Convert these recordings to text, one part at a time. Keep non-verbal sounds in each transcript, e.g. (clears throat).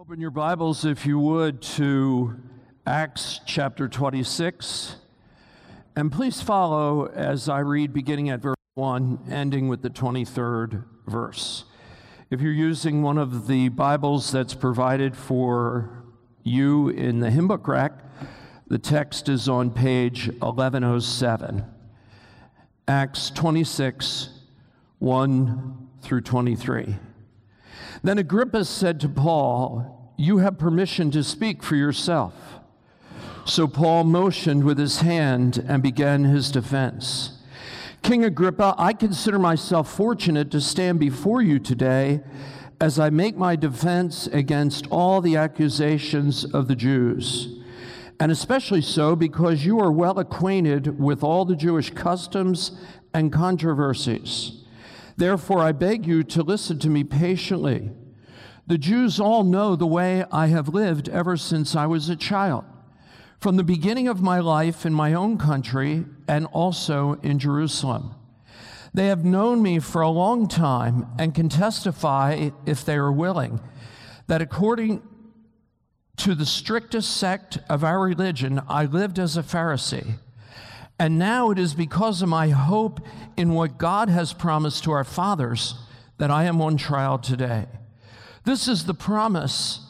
Open your Bibles, if you would, to Acts chapter 26. And please follow as I read, beginning at verse 1, ending with the 23rd verse. If you're using one of the Bibles that's provided for you in the hymn book rack, the text is on page 1107. Acts 26, 1 through 23. Then Agrippa said to Paul, You have permission to speak for yourself. So Paul motioned with his hand and began his defense. King Agrippa, I consider myself fortunate to stand before you today as I make my defense against all the accusations of the Jews. And especially so because you are well acquainted with all the Jewish customs and controversies. Therefore, I beg you to listen to me patiently. The Jews all know the way I have lived ever since I was a child, from the beginning of my life in my own country and also in Jerusalem. They have known me for a long time and can testify, if they are willing, that according to the strictest sect of our religion, I lived as a Pharisee. And now it is because of my hope in what God has promised to our fathers that I am on trial today. This is the promise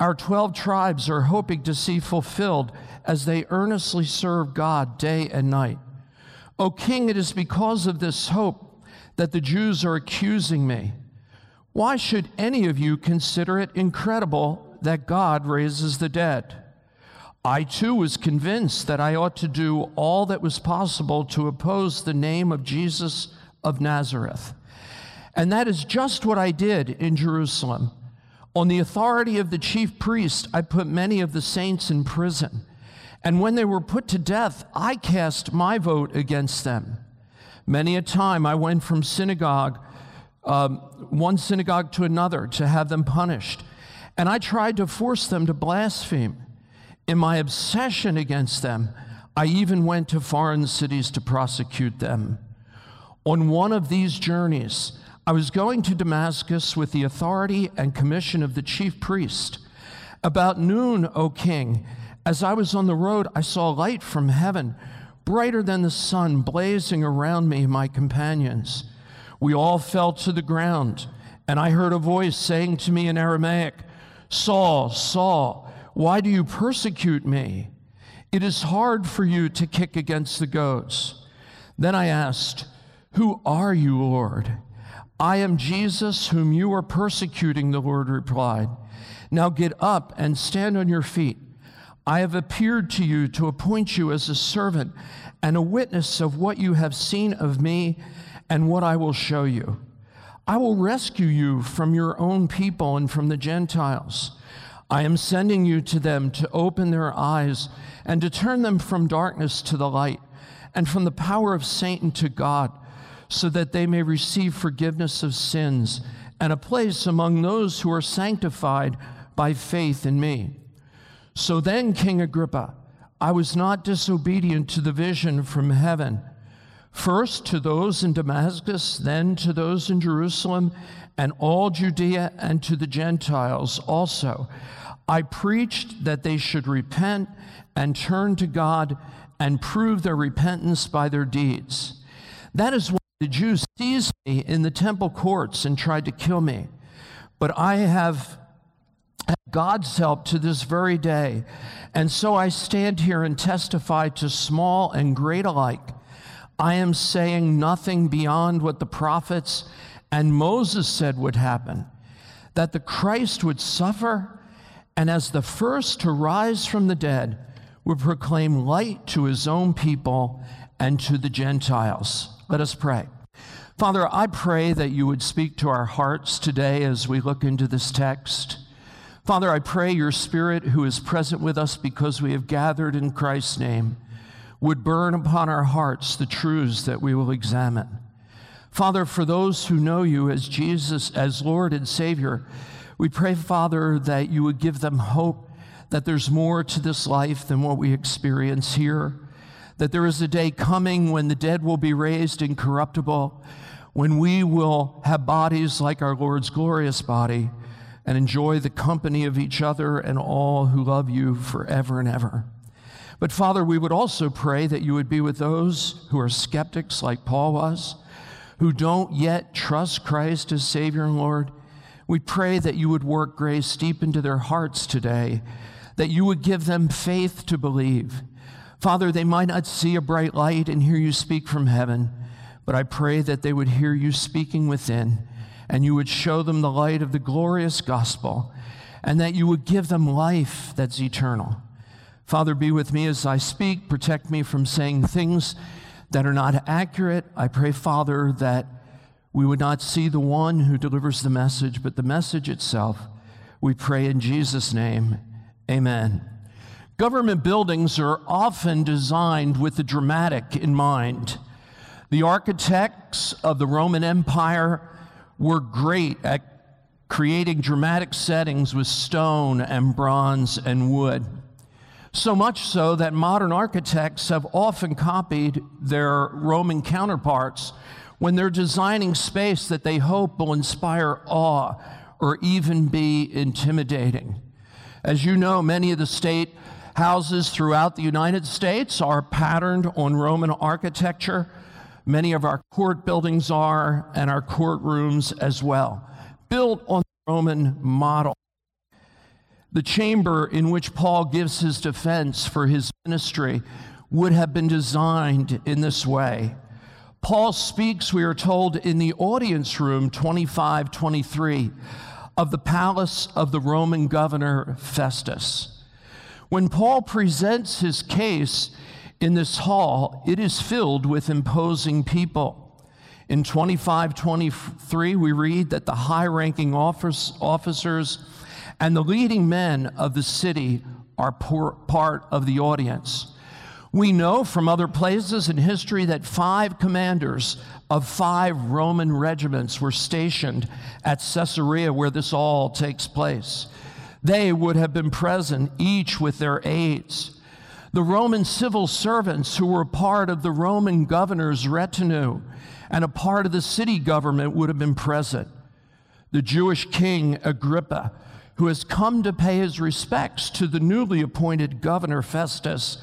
our 12 tribes are hoping to see fulfilled as they earnestly serve God day and night. O King, it is because of this hope that the Jews are accusing me. Why should any of you consider it incredible that God raises the dead? I too was convinced that I ought to do all that was possible to oppose the name of Jesus of Nazareth. And that is just what I did in Jerusalem. On the authority of the chief priest, I put many of the saints in prison. And when they were put to death, I cast my vote against them. Many a time I went from synagogue, um, one synagogue to another, to have them punished. And I tried to force them to blaspheme. In my obsession against them, I even went to foreign cities to prosecute them. On one of these journeys, I was going to Damascus with the authority and commission of the chief priest. About noon, O king, as I was on the road, I saw light from heaven, brighter than the sun, blazing around me and my companions. We all fell to the ground, and I heard a voice saying to me in Aramaic, Saul, Saul, why do you persecute me? It is hard for you to kick against the goads. Then I asked, Who are you, Lord? I am Jesus, whom you are persecuting, the Lord replied. Now get up and stand on your feet. I have appeared to you to appoint you as a servant and a witness of what you have seen of me and what I will show you. I will rescue you from your own people and from the Gentiles. I am sending you to them to open their eyes and to turn them from darkness to the light and from the power of Satan to God, so that they may receive forgiveness of sins and a place among those who are sanctified by faith in me. So then, King Agrippa, I was not disobedient to the vision from heaven. First to those in Damascus, then to those in Jerusalem and all Judea and to the Gentiles also. I preached that they should repent and turn to God and prove their repentance by their deeds. That is why the Jews seized me in the temple courts and tried to kill me. But I have God's help to this very day. And so I stand here and testify to small and great alike. I am saying nothing beyond what the prophets and Moses said would happen that the Christ would suffer and as the first to rise from the dead would proclaim light to his own people and to the Gentiles. Let us pray. Father, I pray that you would speak to our hearts today as we look into this text. Father, I pray your Spirit, who is present with us because we have gathered in Christ's name, would burn upon our hearts the truths that we will examine. Father, for those who know you as Jesus, as Lord and Savior, we pray, Father, that you would give them hope that there's more to this life than what we experience here, that there is a day coming when the dead will be raised incorruptible, when we will have bodies like our Lord's glorious body. and enjoy the company of each other and all who love you forever and ever. But Father, we would also pray that you would be with those who are skeptics like Paul was, who don't yet trust Christ as Savior and Lord. We pray that you would work grace deep into their hearts today, that you would give them faith to believe. Father, they might not see a bright light and hear you speak from heaven, but I pray that they would hear you speaking within and you would show them the light of the glorious gospel, and that you would give them life that's eternal. Father, be with me as I speak. Protect me from saying things that are not accurate. I pray, Father, that we would not see the one who delivers the message, but the message itself. We pray in Jesus' name. Amen. Government buildings are often designed with the dramatic in mind. The architects of the Roman Empire were great at creating dramatic settings with stone and bronze and wood. So much so that modern architects have often copied their Roman counterparts when they're designing space that they hope will inspire awe or even be intimidating. As you know, many of the state houses throughout the United States are patterned on Roman architecture. Many of our court buildings are, and our courtrooms as well, built on the Roman model. The chamber in which Paul gives his defense for his ministry would have been designed in this way. Paul speaks, we are told, in the audience room 25 23 of the palace of the Roman governor Festus. When Paul presents his case, in this hall, it is filled with imposing people. In 2523, we read that the high ranking officers and the leading men of the city are part of the audience. We know from other places in history that five commanders of five Roman regiments were stationed at Caesarea where this all takes place. They would have been present, each with their aides. The Roman civil servants who were part of the Roman governor's retinue and a part of the city government would have been present. The Jewish king Agrippa, who has come to pay his respects to the newly appointed governor Festus,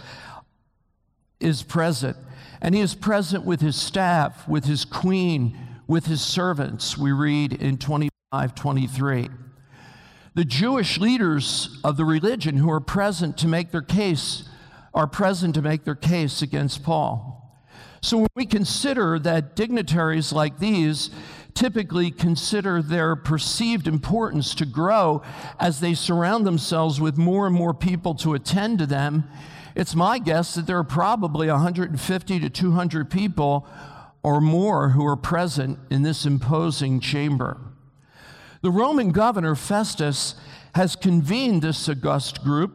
is present. And he is present with his staff, with his queen, with his servants, we read in 25 23. The Jewish leaders of the religion who are present to make their case are present to make their case against Paul. So when we consider that dignitaries like these typically consider their perceived importance to grow as they surround themselves with more and more people to attend to them, it's my guess that there are probably 150 to 200 people or more who are present in this imposing chamber. The Roman governor Festus has convened this august group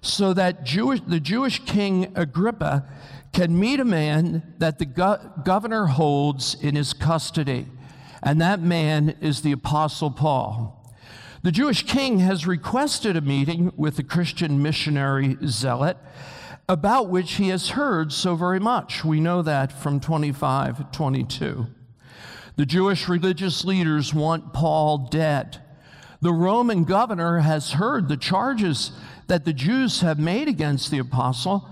so that Jewish, the Jewish king Agrippa can meet a man that the go- governor holds in his custody. And that man is the Apostle Paul. The Jewish king has requested a meeting with the Christian missionary zealot about which he has heard so very much. We know that from 25 22. The Jewish religious leaders want Paul dead. The Roman governor has heard the charges that the Jews have made against the apostle,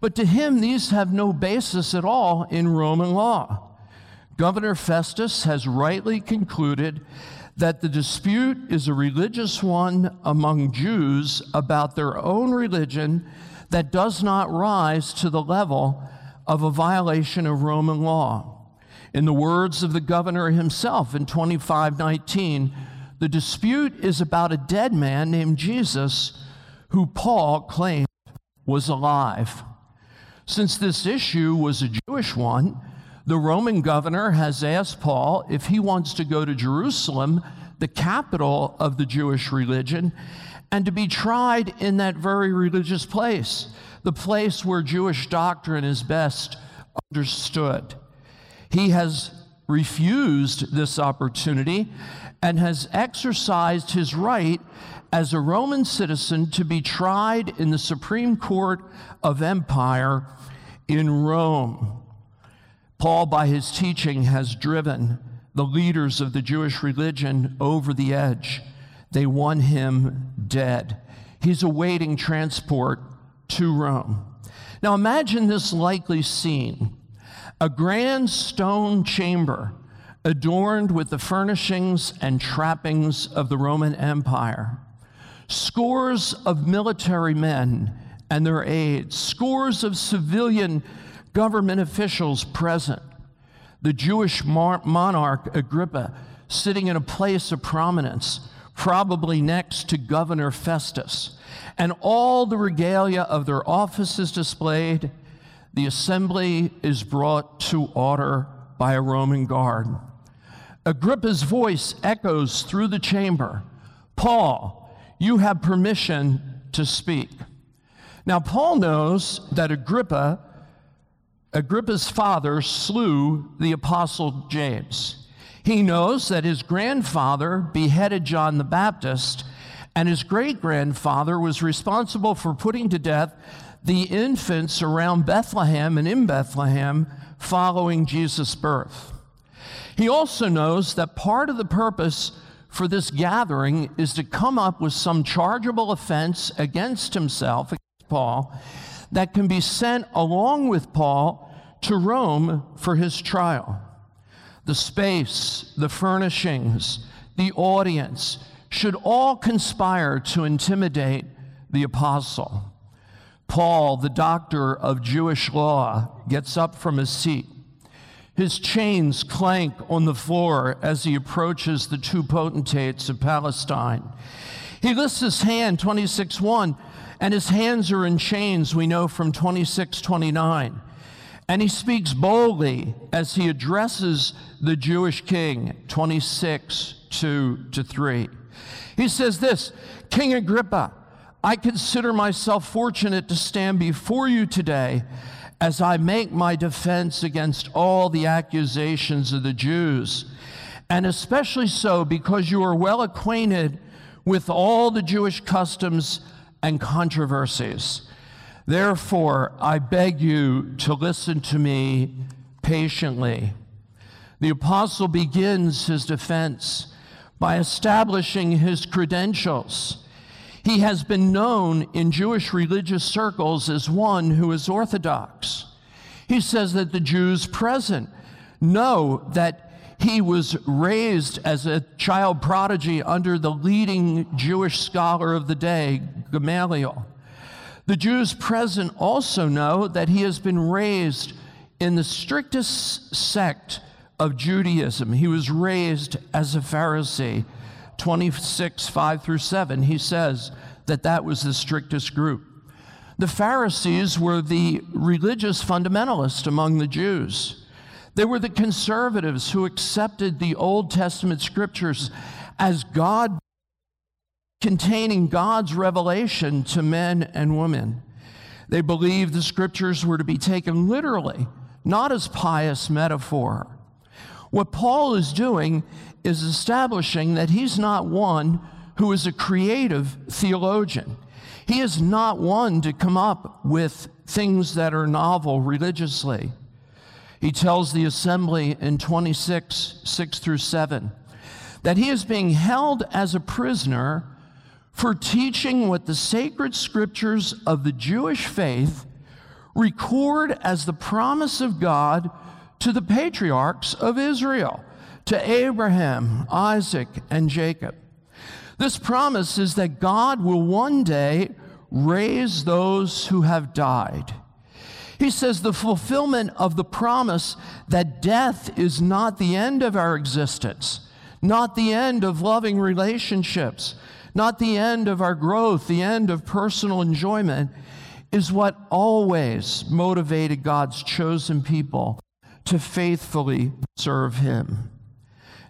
but to him these have no basis at all in Roman law. Governor Festus has rightly concluded that the dispute is a religious one among Jews about their own religion that does not rise to the level of a violation of Roman law. In the words of the governor himself in 2519, the dispute is about a dead man named Jesus who Paul claimed was alive. Since this issue was a Jewish one, the Roman governor has asked Paul if he wants to go to Jerusalem, the capital of the Jewish religion, and to be tried in that very religious place, the place where Jewish doctrine is best understood. He has refused this opportunity and has exercised his right as a Roman citizen to be tried in the Supreme Court of Empire in Rome. Paul, by his teaching, has driven the leaders of the Jewish religion over the edge. they want him dead. He's awaiting transport to Rome. Now imagine this likely scene a grand stone chamber adorned with the furnishings and trappings of the Roman Empire. Scores of military men and their aides, scores of civilian government officials present. The Jewish monarch Agrippa sitting in a place of prominence, probably next to Governor Festus, and all the regalia of their offices displayed. The assembly is brought to order by a Roman guard. Agrippa's voice echoes through the chamber Paul, you have permission to speak. Now, Paul knows that Agrippa, Agrippa's father, slew the apostle James. He knows that his grandfather beheaded John the Baptist, and his great grandfather was responsible for putting to death the infants around Bethlehem and in Bethlehem following Jesus' birth. He also knows that part of the purpose for this gathering is to come up with some chargeable offense against himself, against Paul, that can be sent along with Paul to Rome for his trial. The space, the furnishings, the audience should all conspire to intimidate the apostle. Paul, the doctor of Jewish law, gets up from his seat his chains clank on the floor as he approaches the two potentates of Palestine. He lifts his hand, 26 1, and his hands are in chains, we know from 26 29. And he speaks boldly as he addresses the Jewish king, 26 2 to 3. He says this King Agrippa, I consider myself fortunate to stand before you today as I make my defense against all the accusations of the Jews, and especially so because you are well acquainted with all the Jewish customs and controversies. Therefore, I beg you to listen to me patiently. The apostle begins his defense by establishing his credentials. He has been known in Jewish religious circles as one who is orthodox. He says that the Jews present know that he was raised as a child prodigy under the leading Jewish scholar of the day, Gamaliel. The Jews present also know that he has been raised in the strictest sect of Judaism. He was raised as a Pharisee. 26, 5 through 7, he says that that was the strictest group. The Pharisees were the religious fundamentalists among the Jews. They were the conservatives who accepted the Old Testament scriptures as God containing God's revelation to men and women. They believed the scriptures were to be taken literally, not as pious metaphor. What Paul is doing is establishing that he's not one who is a creative theologian. He is not one to come up with things that are novel religiously. He tells the assembly in 26, 6 through 7, that he is being held as a prisoner for teaching what the sacred scriptures of the Jewish faith record as the promise of God to the patriarchs of Israel to Abraham, Isaac, and Jacob. This promise is that God will one day raise those who have died. He says the fulfillment of the promise that death is not the end of our existence, not the end of loving relationships, not the end of our growth, the end of personal enjoyment, is what always motivated God's chosen people to faithfully serve Him.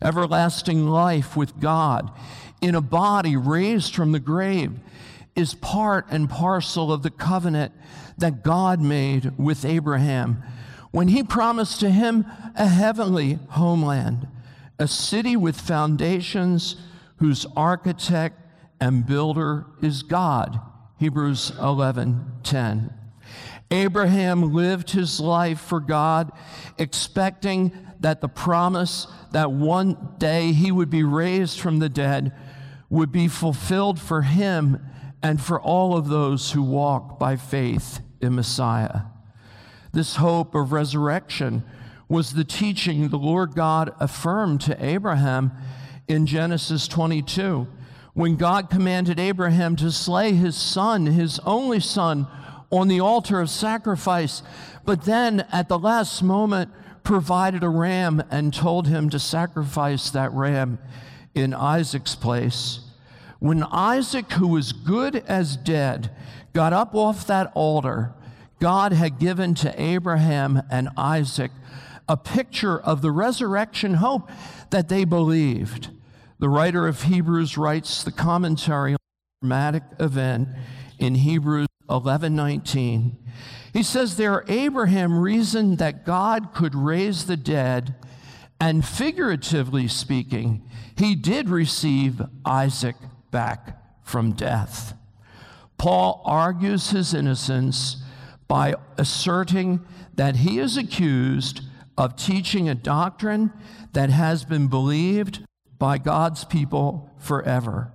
Everlasting life with God in a body raised from the grave is part and parcel of the covenant that God made with Abraham when he promised to him a heavenly homeland, a city with foundations whose architect and builder is God. Hebrews 11:10. Abraham lived his life for God expecting that the promise that one day he would be raised from the dead would be fulfilled for him and for all of those who walk by faith in Messiah. This hope of resurrection was the teaching the Lord God affirmed to Abraham in Genesis 22 when God commanded Abraham to slay his son, his only son, on the altar of sacrifice, but then at the last moment provided a ram and told him to sacrifice that ram in Isaac's place. When Isaac, who was good as dead, got up off that altar, God had given to Abraham and Isaac a picture of the resurrection hope that they believed. The writer of Hebrews writes the commentary on the dramatic event in Hebrews 11:19. He says there Abraham reasoned that God could raise the dead and figuratively speaking, he did receive Isaac back from death. Paul argues his innocence by asserting that he is accused of teaching a doctrine that has been believed by God's people forever.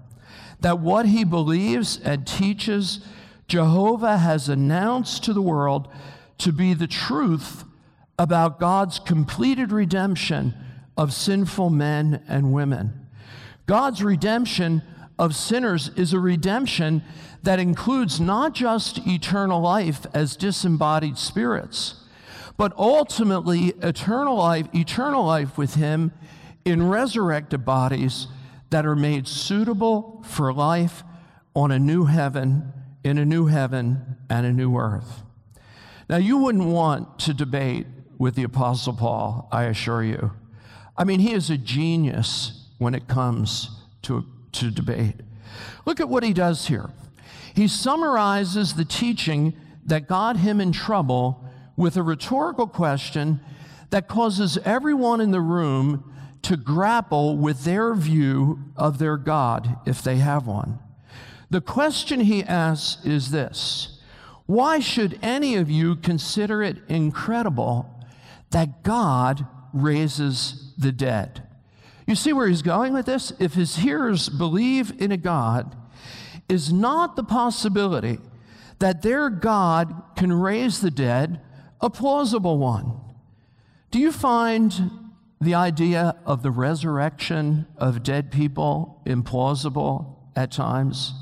That what he believes and teaches, Jehovah has announced to the world to be the truth about God's completed redemption of sinful men and women. God's redemption of sinners is a redemption that includes not just eternal life as disembodied spirits, but ultimately eternal life, eternal life with him in resurrected bodies that are made suitable for life on a new heaven, in a new heaven and a new earth. Now, you wouldn't want to debate with the Apostle Paul, I assure you. I mean, he is a genius when it comes to, to debate. Look at what he does here. He summarizes the teaching that got him in trouble with a rhetorical question that causes everyone in the room to grapple with their view of their God, if they have one. The question he asks is this Why should any of you consider it incredible that God raises the dead? You see where he's going with this? If his hearers believe in a God, is not the possibility that their God can raise the dead a plausible one? Do you find the idea of the resurrection of dead people implausible at times.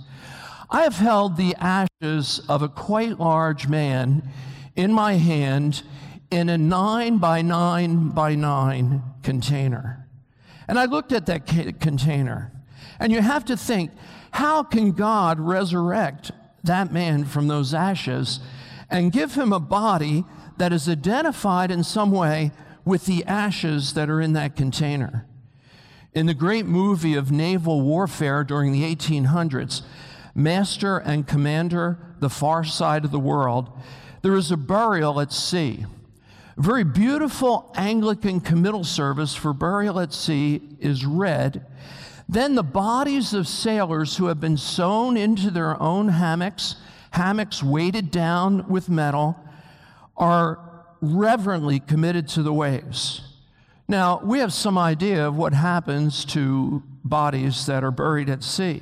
I have held the ashes of a quite large man in my hand in a nine by nine by nine container. And I looked at that container, and you have to think how can God resurrect that man from those ashes and give him a body that is identified in some way with the ashes that are in that container. In the great movie of naval warfare during the 1800s, Master and Commander, The Far Side of the World, there is a burial at sea. A very beautiful Anglican committal service for burial at sea is read. Then the bodies of sailors who have been sewn into their own hammocks, hammocks weighted down with metal, are reverently committed to the waves. Now, we have some idea of what happens to bodies that are buried at sea.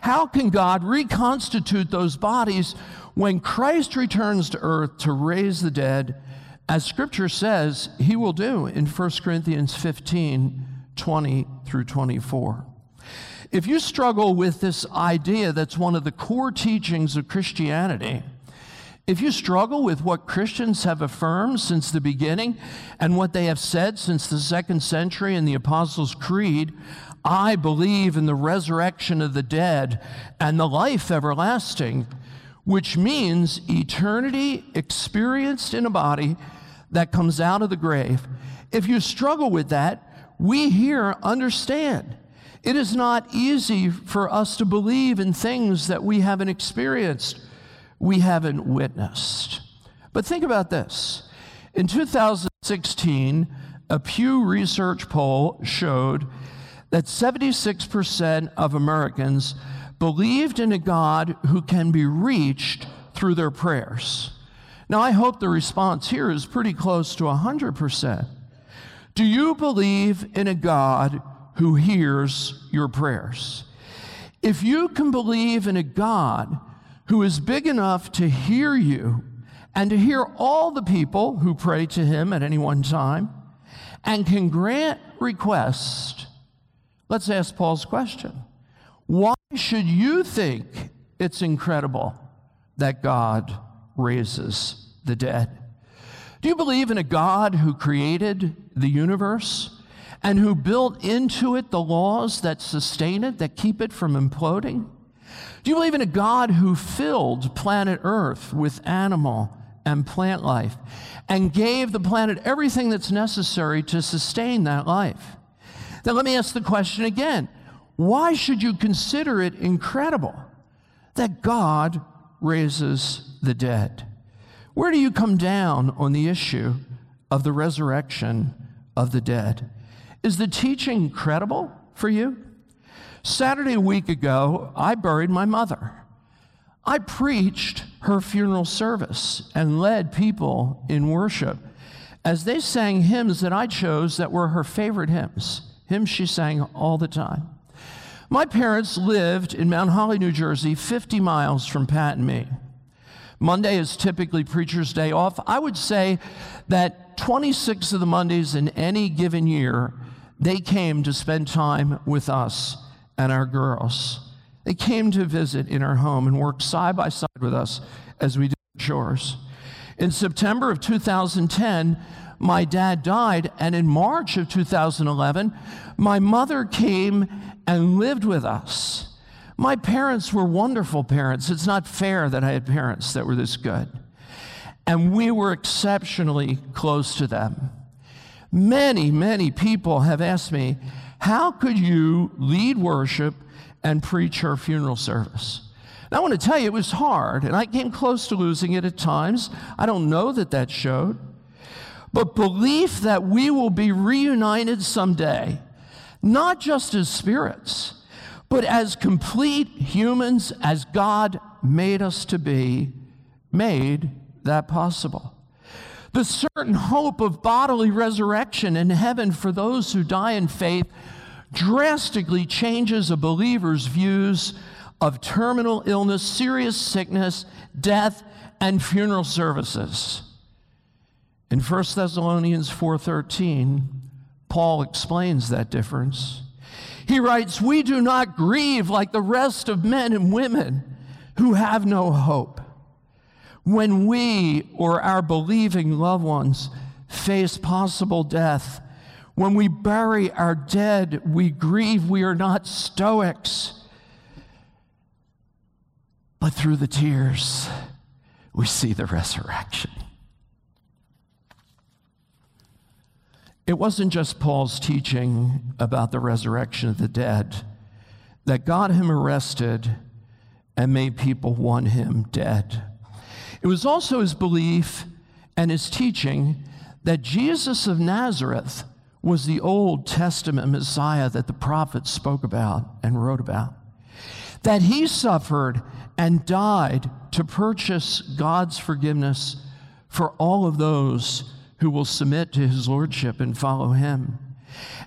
How can God reconstitute those bodies when Christ returns to earth to raise the dead, as scripture says he will do in 1 Corinthians 15 20 through 24? If you struggle with this idea that's one of the core teachings of Christianity, if you struggle with what Christians have affirmed since the beginning and what they have said since the second century in the Apostles' Creed, I believe in the resurrection of the dead and the life everlasting, which means eternity experienced in a body that comes out of the grave. If you struggle with that, we here understand. It is not easy for us to believe in things that we haven't experienced we haven't witnessed. But think about this. In 2016, a Pew Research poll showed that 76% of Americans believed in a God who can be reached through their prayers. Now, I hope the response here is pretty close to 100%. Do you believe in a God who hears your prayers? If you can believe in a God who is big enough to hear you and to hear all the people who pray to him at any one time and can grant requests, let's ask Paul's question. Why should you think it's incredible that God raises the dead? Do you believe in a God who created the universe and who built into it the laws that sustain it, that keep it from imploding? Do you believe in a God who filled planet Earth with animal and plant life and gave the planet everything that's necessary to sustain that life? Then let me ask the question again why should you consider it incredible that God raises the dead? Where do you come down on the issue of the resurrection of the dead? Is the teaching credible for you? Saturday a week ago, I buried my mother. I preached her funeral service and led people in worship as they sang hymns that I chose that were her favorite hymns, hymns she sang all the time. My parents lived in Mount Holly, New Jersey, 50 miles from Pat and me. Monday is typically preacher's day off. I would say that 26 of the Mondays in any given year, they came to spend time with us and our girls. They came to visit in our home and worked side by side with us as we did chores. In September of 2010, my dad died, and in March of 2011, my mother came and lived with us. My parents were wonderful parents. It's not fair that I had parents that were this good. And we were exceptionally close to them. Many, many people have asked me, How could you lead worship and preach her funeral service? And I want to tell you, it was hard, and I came close to losing it at times. I don't know that that showed. But belief that we will be reunited someday, not just as spirits, but as complete humans as God made us to be, made that possible. The certain hope of bodily resurrection in heaven for those who die in faith drastically changes a believer's views of terminal illness, serious sickness, death, and funeral services. In 1 Thessalonians 4:13, Paul explains that difference. He writes, We do not grieve like the rest of men and women who have no hope. When we or our believing loved ones face possible death, when we bury our dead, we grieve. We are not Stoics. But through the tears, we see the resurrection. It wasn't just Paul's teaching about the resurrection of the dead that got him arrested and made people want him dead. It was also his belief and his teaching that Jesus of Nazareth was the Old Testament Messiah that the prophets spoke about and wrote about. That he suffered and died to purchase God's forgiveness for all of those who will submit to his lordship and follow him.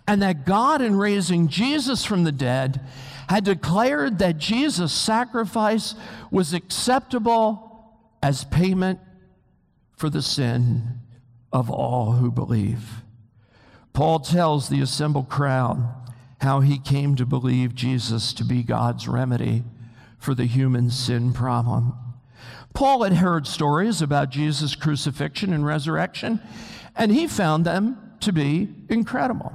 And that God, in raising Jesus from the dead, had declared that Jesus' sacrifice was acceptable as payment for the sin of all who believe. Paul tells the assembled crowd how he came to believe Jesus to be God's remedy for the human sin problem. Paul had heard stories about Jesus' crucifixion and resurrection, and he found them to be incredible.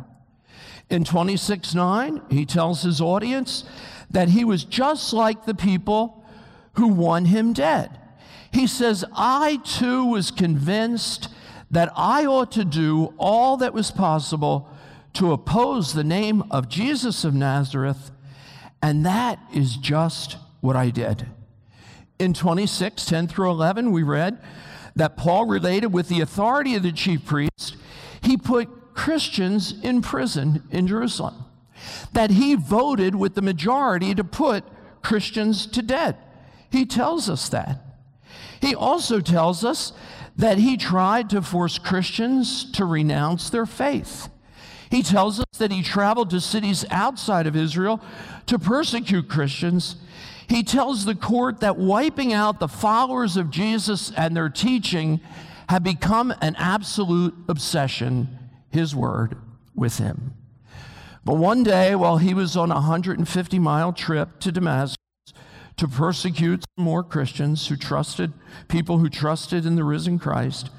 In 26 9, he tells his audience that he was just like the people who won him dead. He says, I too was convinced that I ought to do all that was possible to oppose the name of Jesus of Nazareth, and that is just what I did. In 26, 10 through 11, we read that Paul related with the authority of the chief priest, he put Christians in prison in Jerusalem. That he voted with the majority to put Christians to death. He tells us that. He also tells us that he tried to force Christians to renounce their faith. He tells us that he traveled to cities outside of Israel to persecute Christians, he tells the court that wiping out the followers of Jesus and their teaching had become an absolute obsession, his word, with him. But one day, while he was on a 150 mile trip to Damascus to persecute more Christians who trusted, people who trusted in the risen Christ,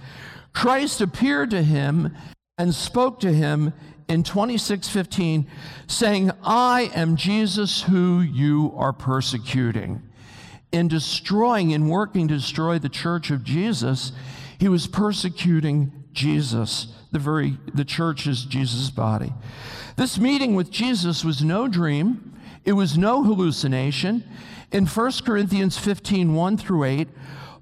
Christ appeared to him and spoke to him in 26:15 saying, "I am Jesus who you are persecuting." In destroying and working to destroy the church of Jesus, he was persecuting Jesus. The very the church is Jesus' body. This meeting with Jesus was no dream. It was no hallucination. In 1 Corinthians 15, 1 through 8,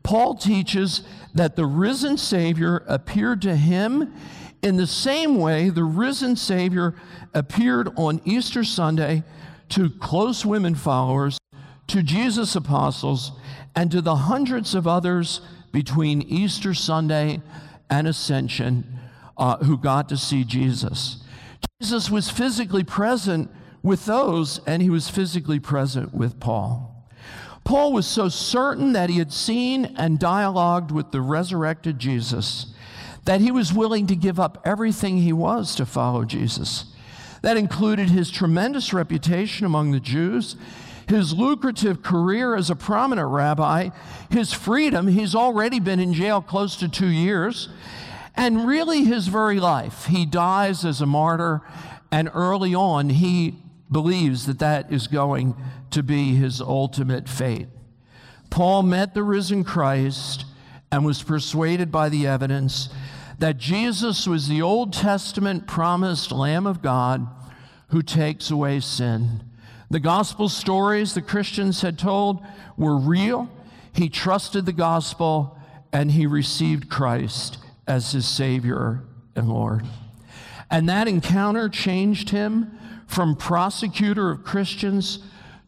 Paul teaches that the risen Savior appeared to him in the same way the risen Savior appeared on Easter Sunday to close women followers, to Jesus' apostles, and to the hundreds of others between Easter Sunday and Ascension uh, who got to see Jesus. Jesus was physically present with those, and he was physically present with Paul. Paul was so certain that he had seen and dialogued with the resurrected Jesus that he was willing to give up everything he was to follow Jesus. That included his tremendous reputation among the Jews, his lucrative career as a prominent rabbi, his freedom, he's already been in jail close to two years, and really his very life. He dies as a martyr, and early on, he believes that that is going to be his ultimate fate. Paul met the risen Christ and was persuaded by the evidence that Jesus was the Old Testament promised Lamb of God who takes away sin. The gospel stories the Christians had told were real. He trusted the gospel and he received Christ as his Savior and Lord. And that encounter changed him from prosecutor of Christians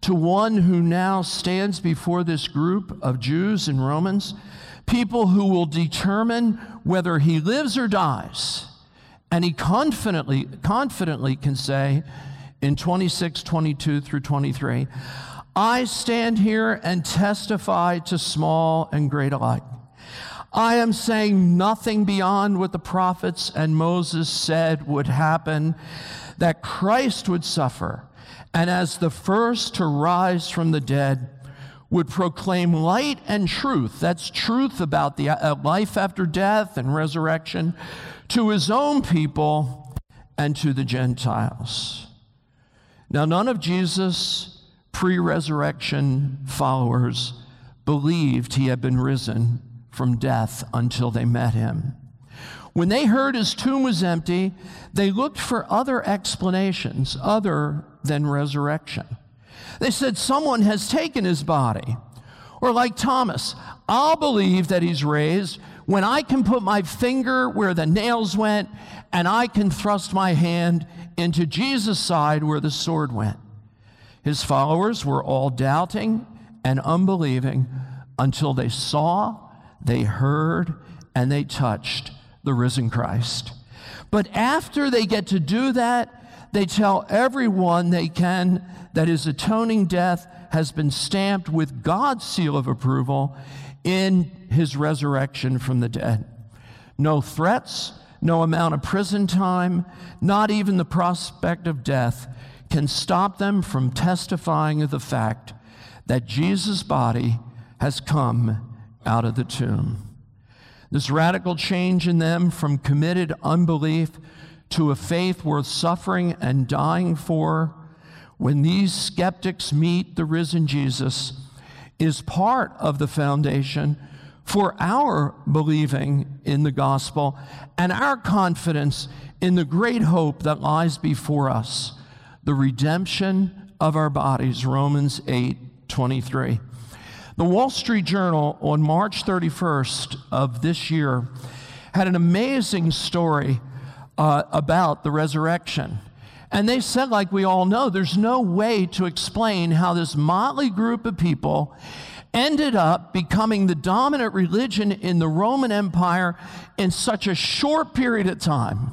to one who now stands before this group of Jews and Romans people who will determine whether he lives or dies. And he confidently, confidently can say in 26, 22 through 23, I stand here and testify to small and great alike. I am saying nothing beyond what the prophets and Moses said would happen that Christ would suffer, and as the first to rise from the dead, would proclaim light and truth. That's truth about the uh, life after death and resurrection to his own people and to the Gentiles. Now, none of Jesus' pre resurrection followers believed he had been risen from death until they met him. When they heard his tomb was empty, they looked for other explanations other than resurrection. They said, Someone has taken his body. Or like Thomas, I'll believe that he's raised when I can put my finger where the nails went and I can thrust my hand into Jesus' side where the sword went. His followers were all doubting and unbelieving until they saw, they heard, and they touched the risen Christ. But after they get to do that, they tell everyone they can that his atoning death has been stamped with God's seal of approval in his resurrection from the dead. No threats, no amount of prison time, not even the prospect of death can stop them from testifying of the fact that Jesus' body has come out of the tomb. This radical change in them from committed unbelief to a faith worth suffering and dying for, when these skeptics meet the risen Jesus, is part of the foundation for our believing in the gospel and our confidence in the great hope that lies before us the redemption of our bodies romans 8 23 the wall street journal on march 31st of this year had an amazing story uh, about the resurrection. And they said, like we all know, there's no way to explain how this motley group of people ended up becoming the dominant religion in the Roman Empire in such a short period of time.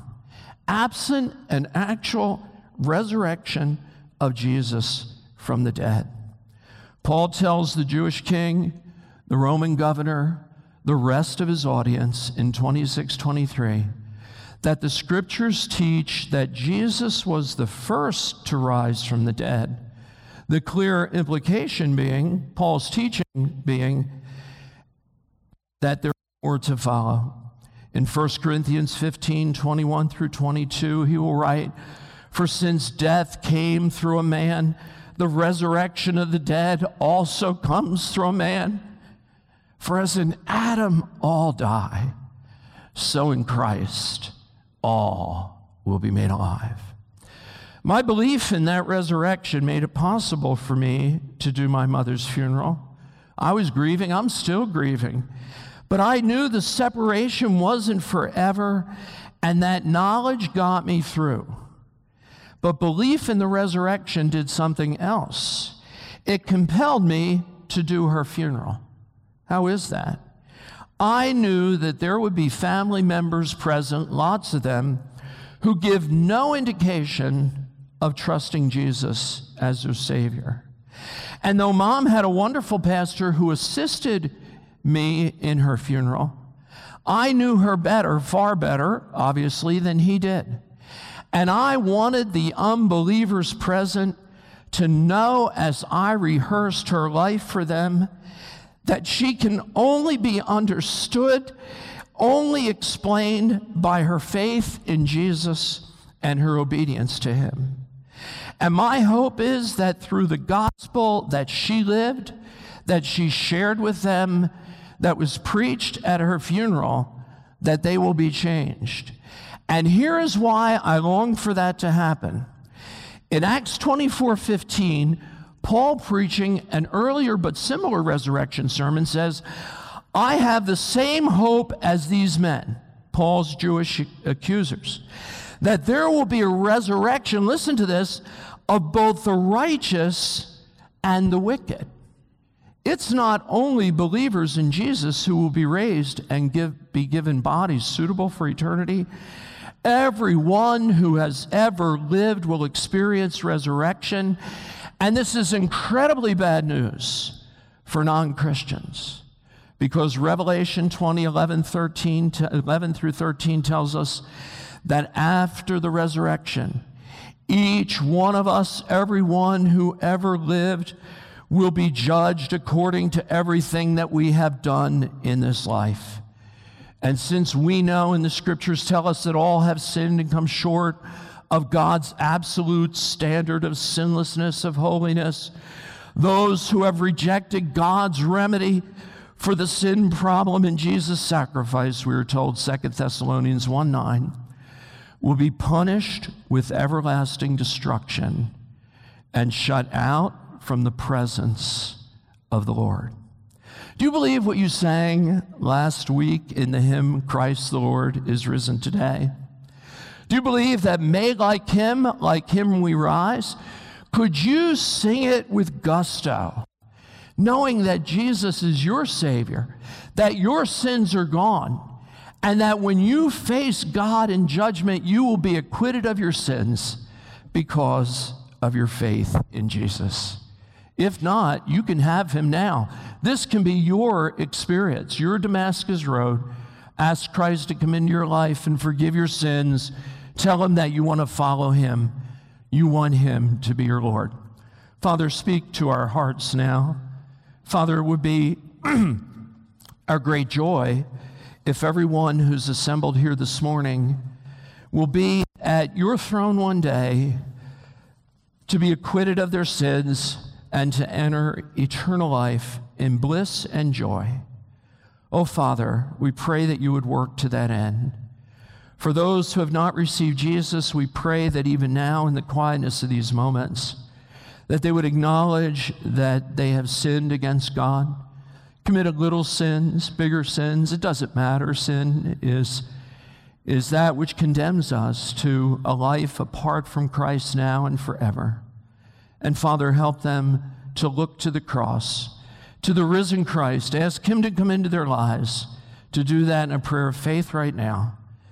absent an actual resurrection of Jesus from the dead. Paul tells the Jewish king, the Roman governor, the rest of his audience in 26:23 that the scriptures teach that Jesus was the first to rise from the dead. The clear implication being, Paul's teaching being, that there are more to follow. In 1 Corinthians 15 21 through 22, he will write, For since death came through a man, the resurrection of the dead also comes through a man. For as in Adam all die, so in Christ all will be made alive. My belief in that resurrection made it possible for me to do my mother's funeral. I was grieving, I'm still grieving. But I knew the separation wasn't forever, and that knowledge got me through. But belief in the resurrection did something else. It compelled me to do her funeral. How is that? I knew that there would be family members present, lots of them, who give no indication of trusting Jesus as their Savior. And though mom had a wonderful pastor who assisted me in her funeral, I knew her better, far better, obviously, than he did. And I wanted the unbelievers present to know as I rehearsed her life for them that she can only be understood, only explained by her faith in Jesus and her obedience to him. And my hope is that through the gospel that she lived, that she shared with them, that was preached at her funeral, that they will be changed. And here is why I long for that to happen. In Acts 24 15, Paul, preaching an earlier but similar resurrection sermon, says, I have the same hope as these men, Paul's Jewish accusers, that there will be a resurrection, listen to this, of both the righteous and the wicked. It's not only believers in Jesus who will be raised and give, be given bodies suitable for eternity. Everyone who has ever lived will experience resurrection. And this is incredibly bad news for non Christians because Revelation 20, 11, 13, 11 through 13 tells us that after the resurrection, each one of us, everyone who ever lived, will be judged according to everything that we have done in this life. And since we know and the scriptures tell us that all have sinned and come short of God's absolute standard of sinlessness, of holiness. Those who have rejected God's remedy for the sin problem in Jesus' sacrifice, we are told 2 Thessalonians 1 9, will be punished with everlasting destruction and shut out from the presence of the Lord. Do you believe what you sang last week in the hymn, Christ the Lord is risen today? Do you believe that made like him, like him we rise? Could you sing it with gusto, knowing that Jesus is your Savior, that your sins are gone, and that when you face God in judgment, you will be acquitted of your sins because of your faith in Jesus? If not, you can have him now. This can be your experience, your Damascus Road. Ask Christ to come into your life and forgive your sins Tell him that you want to follow him. You want him to be your Lord. Father, speak to our hearts now. Father, it would be (clears throat) our great joy if everyone who's assembled here this morning will be at your throne one day to be acquitted of their sins and to enter eternal life in bliss and joy. Oh, Father, we pray that you would work to that end. For those who have not received Jesus, we pray that even now, in the quietness of these moments, that they would acknowledge that they have sinned against God, committed little sins, bigger sins. It doesn't matter. Sin is, is that which condemns us to a life apart from Christ now and forever. And Father, help them to look to the cross, to the risen Christ, ask Him to come into their lives, to do that in a prayer of faith right now.